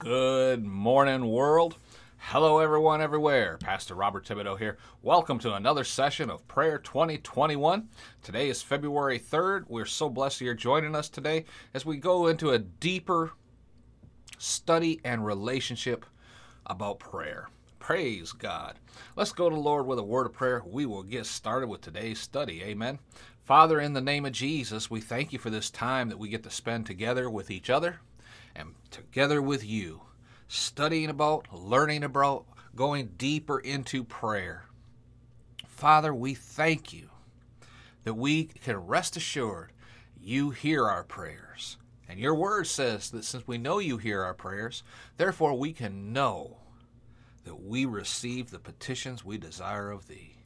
Good morning, world. Hello, everyone, everywhere. Pastor Robert Thibodeau here. Welcome to another session of Prayer 2021. Today is February 3rd. We're so blessed you're joining us today as we go into a deeper study and relationship about prayer. Praise God. Let's go to the Lord with a word of prayer. We will get started with today's study. Amen. Father, in the name of Jesus, we thank you for this time that we get to spend together with each other and together with you, studying about, learning about, going deeper into prayer. Father, we thank you that we can rest assured you hear our prayers. And your word says that since we know you hear our prayers, therefore we can know that we receive the petitions we desire of thee.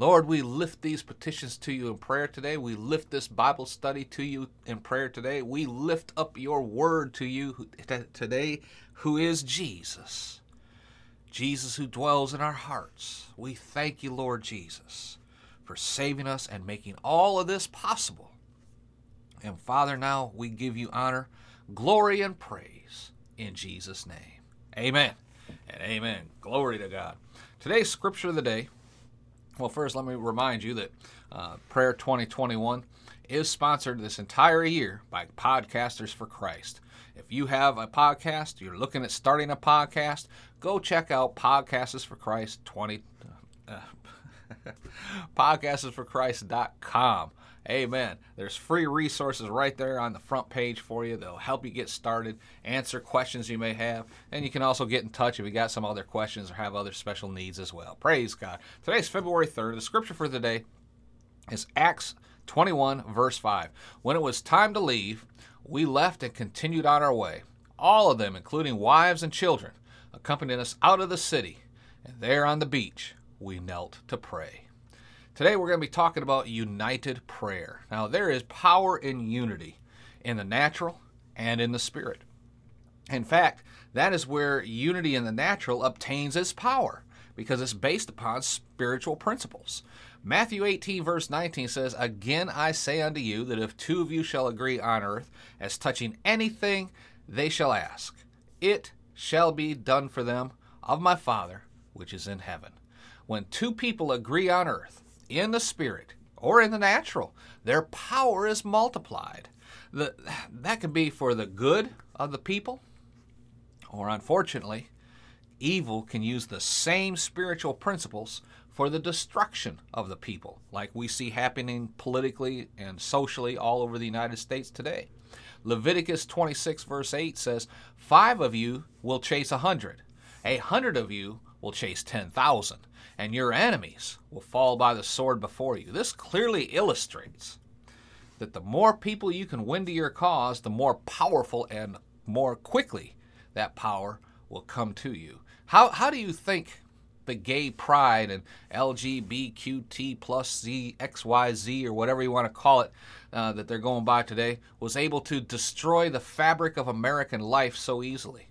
Lord, we lift these petitions to you in prayer today. We lift this Bible study to you in prayer today. We lift up your word to you today, who is Jesus. Jesus who dwells in our hearts. We thank you, Lord Jesus, for saving us and making all of this possible. And Father, now we give you honor, glory, and praise in Jesus' name. Amen and amen. Glory to God. Today's scripture of the day well, first, let me remind you that uh, Prayer 2021 is sponsored this entire year by Podcasters for Christ. If you have a podcast, you're looking at starting a podcast, go check out Podcasters for Christ 20. Uh, podcastersforchrist.com. Amen. There's free resources right there on the front page for you They'll help you get started, answer questions you may have, and you can also get in touch if you got some other questions or have other special needs as well. Praise God. Today's February 3rd. The scripture for today is Acts 21, verse 5. When it was time to leave, we left and continued on our way. All of them, including wives and children, accompanied us out of the city, and there on the beach we knelt to pray. Today we're going to be talking about united prayer. Now, there is power in unity in the natural and in the spirit. In fact, that is where unity in the natural obtains its power because it's based upon spiritual principles. Matthew 18, verse 19 says, Again I say unto you that if two of you shall agree on earth as touching anything they shall ask, it shall be done for them of my Father which is in heaven. When two people agree on earth, in the spirit or in the natural, their power is multiplied. The, that can be for the good of the people, or unfortunately, evil can use the same spiritual principles for the destruction of the people, like we see happening politically and socially all over the United States today. Leviticus 26, verse 8 says, Five of you will chase a hundred, a hundred of you will chase 10,000 and your enemies will fall by the sword before you. This clearly illustrates that the more people you can win to your cause, the more powerful and more quickly that power will come to you. How, how do you think the gay pride and LGBTQ plus Z, XYZ, or whatever you want to call it, uh, that they're going by today, was able to destroy the fabric of American life so easily?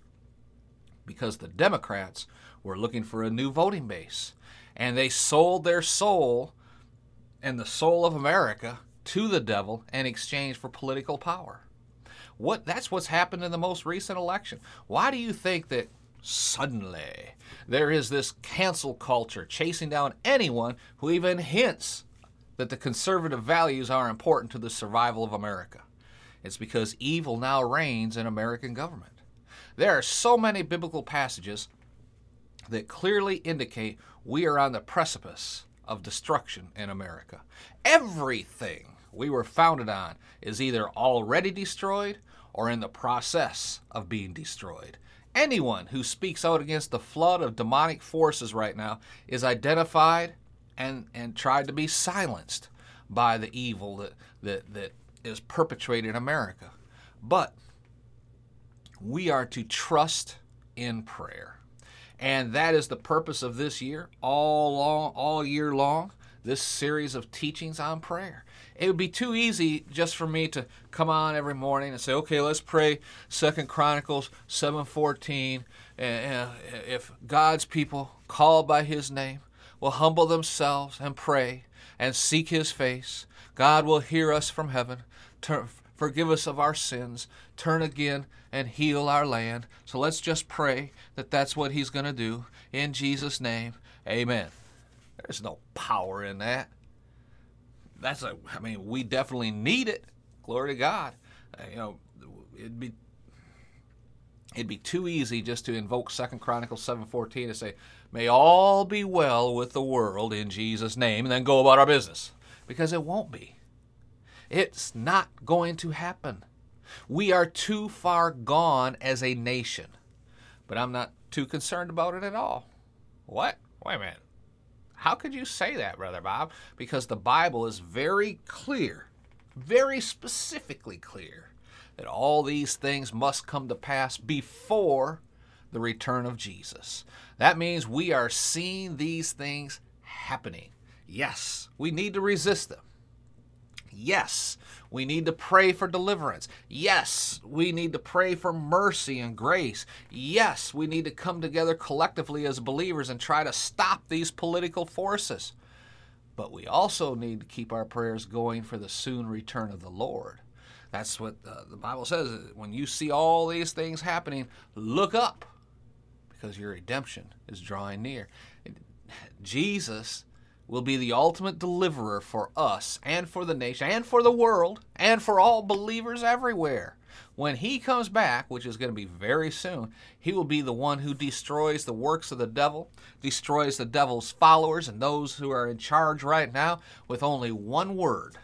Because the Democrats were looking for a new voting base and they sold their soul and the soul of America to the devil in exchange for political power. What that's what's happened in the most recent election. Why do you think that suddenly there is this cancel culture chasing down anyone who even hints that the conservative values are important to the survival of America? It's because evil now reigns in American government. There are so many biblical passages that clearly indicate we are on the precipice of destruction in America. Everything we were founded on is either already destroyed or in the process of being destroyed. Anyone who speaks out against the flood of demonic forces right now is identified and, and tried to be silenced by the evil that, that, that is perpetrated in America. But we are to trust in prayer. And that is the purpose of this year, all long, all year long, this series of teachings on prayer. It would be too easy just for me to come on every morning and say, okay, let's pray Second Chronicles 7:14. Eh, eh, if God's people called by his name will humble themselves and pray and seek his face, God will hear us from heaven, turn, forgive us of our sins, turn again and heal our land. So let's just pray that that's what He's going to do. In Jesus' name, amen. There's no power in that. That's a, I mean, we definitely need it. Glory to God. Uh, you know, it'd be it'd be too easy just to invoke Second Chronicles 7:14 and say, "May all be well with the world in Jesus' name," and then go about our business, because it won't be. It's not going to happen. We are too far gone as a nation. But I'm not too concerned about it at all. What? Wait a minute. How could you say that, Brother Bob? Because the Bible is very clear, very specifically clear, that all these things must come to pass before the return of Jesus. That means we are seeing these things happening. Yes, we need to resist them. Yes, we need to pray for deliverance. Yes, we need to pray for mercy and grace. Yes, we need to come together collectively as believers and try to stop these political forces. But we also need to keep our prayers going for the soon return of the Lord. That's what uh, the Bible says. When you see all these things happening, look up because your redemption is drawing near. Jesus will be the ultimate deliverer for us and for the nation and for the world and for all believers everywhere. When he comes back, which is going to be very soon, he will be the one who destroys the works of the devil, destroys the devil's followers and those who are in charge right now with only one word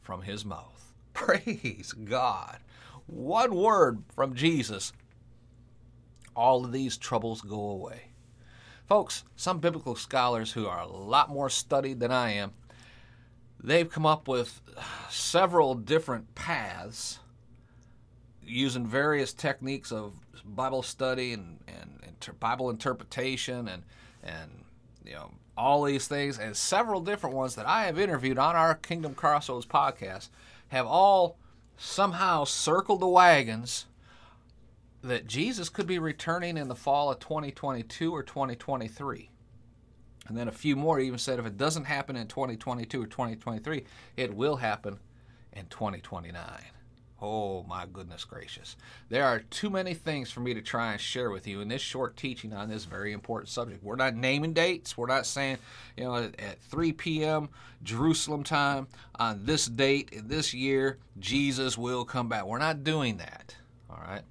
from his mouth. Praise God. One word from Jesus. All of these troubles go away. Folks, some biblical scholars who are a lot more studied than I am, they've come up with several different paths using various techniques of Bible study and, and Bible interpretation and and you know all these things. And several different ones that I have interviewed on our Kingdom Crossroads podcast have all somehow circled the wagons that Jesus could be returning in the fall of 2022 or 2023. And then a few more even said if it doesn't happen in 2022 or 2023, it will happen in 2029. Oh my goodness gracious. There are too many things for me to try and share with you in this short teaching on this very important subject. We're not naming dates. We're not saying, you know, at 3 p.m. Jerusalem time on this date in this year, Jesus will come back. We're not doing that. All right.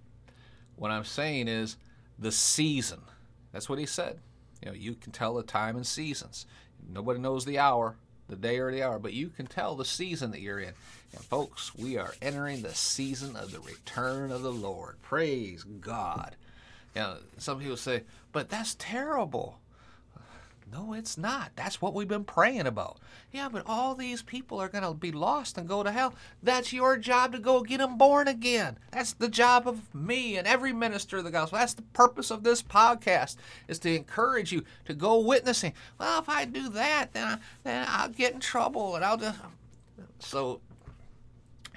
What I'm saying is the season. That's what he said. You know, you can tell the time and seasons. Nobody knows the hour, the day or the hour, but you can tell the season that you're in. And folks, we are entering the season of the return of the Lord. Praise God. You know, some people say, but that's terrible. No, it's not. That's what we've been praying about. Yeah, but all these people are going to be lost and go to hell. That's your job to go get them born again. That's the job of me and every minister of the gospel. That's the purpose of this podcast is to encourage you to go witnessing. Well, if I do that, then I, then I'll get in trouble and I'll just so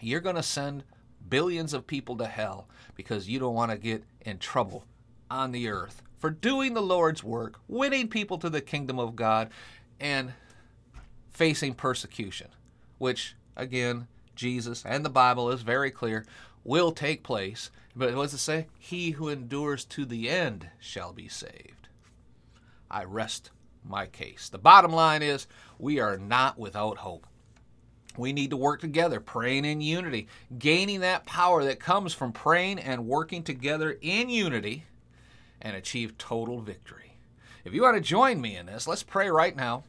you're going to send billions of people to hell because you don't want to get in trouble on the earth for doing the Lord's work, winning people to the kingdom of God, and facing persecution, which, again, Jesus and the Bible is very clear, will take place. But what does it say? He who endures to the end shall be saved. I rest my case. The bottom line is we are not without hope. We need to work together, praying in unity, gaining that power that comes from praying and working together in unity and achieve total victory. If you want to join me in this, let's pray right now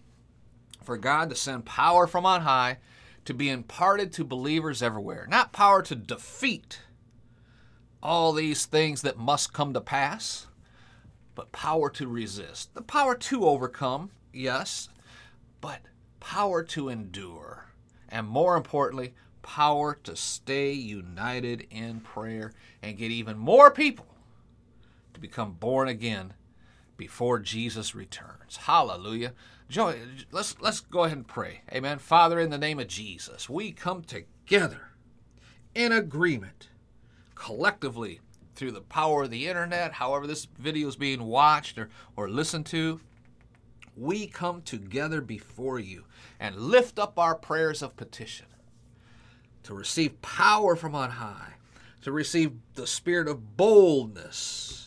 for God to send power from on high to be imparted to believers everywhere. Not power to defeat all these things that must come to pass, but power to resist. The power to overcome, yes, but power to endure. And more importantly, power to stay united in prayer and get even more people to become born again before Jesus returns. Hallelujah. Joy, let's let's go ahead and pray. Amen. Father, in the name of Jesus, we come together in agreement, collectively, through the power of the internet, however this video is being watched or, or listened to. We come together before you and lift up our prayers of petition to receive power from on high to receive the spirit of boldness,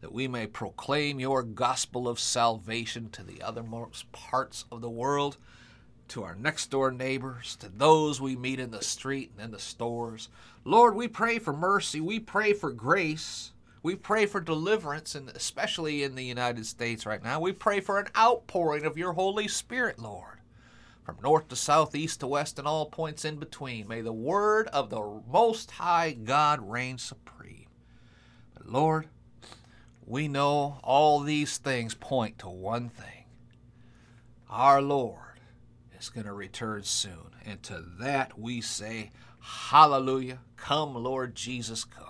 that we may proclaim your gospel of salvation to the othermost parts of the world, to our next door neighbors, to those we meet in the street and in the stores. Lord, we pray for mercy. We pray for grace. We pray for deliverance, and especially in the United States right now. We pray for an outpouring of your Holy Spirit, Lord from north to south, east to west, and all points in between. May the word of the Most High God reign supreme. But Lord, we know all these things point to one thing our Lord is going to return soon. And to that we say, Hallelujah. Come, Lord Jesus, come.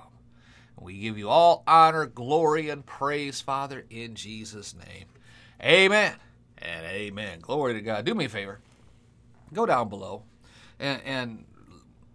And We give you all honor, glory, and praise, Father, in Jesus' name. Amen and amen. Glory to God. Do me a favor go down below and, and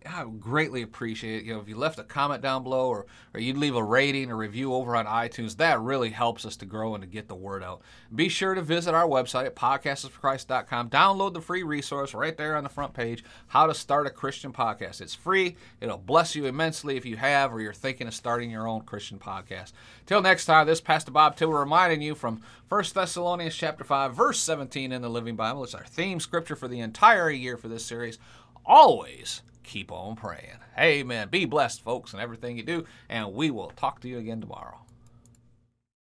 I would greatly appreciate it. You know, if you left a comment down below or, or you'd leave a rating or review over on iTunes, that really helps us to grow and to get the word out. Be sure to visit our website at podcastersforchrist.com. Download the free resource right there on the front page, How to Start a Christian Podcast. It's free. It'll bless you immensely if you have or you're thinking of starting your own Christian podcast. Till next time, this Pastor Bob Tiller reminding you from 1 Thessalonians chapter 5, verse 17 in the Living Bible. It's our theme scripture for the entire year for this series. Always keep on praying. Amen. Be blessed, folks, in everything you do, and we will talk to you again tomorrow.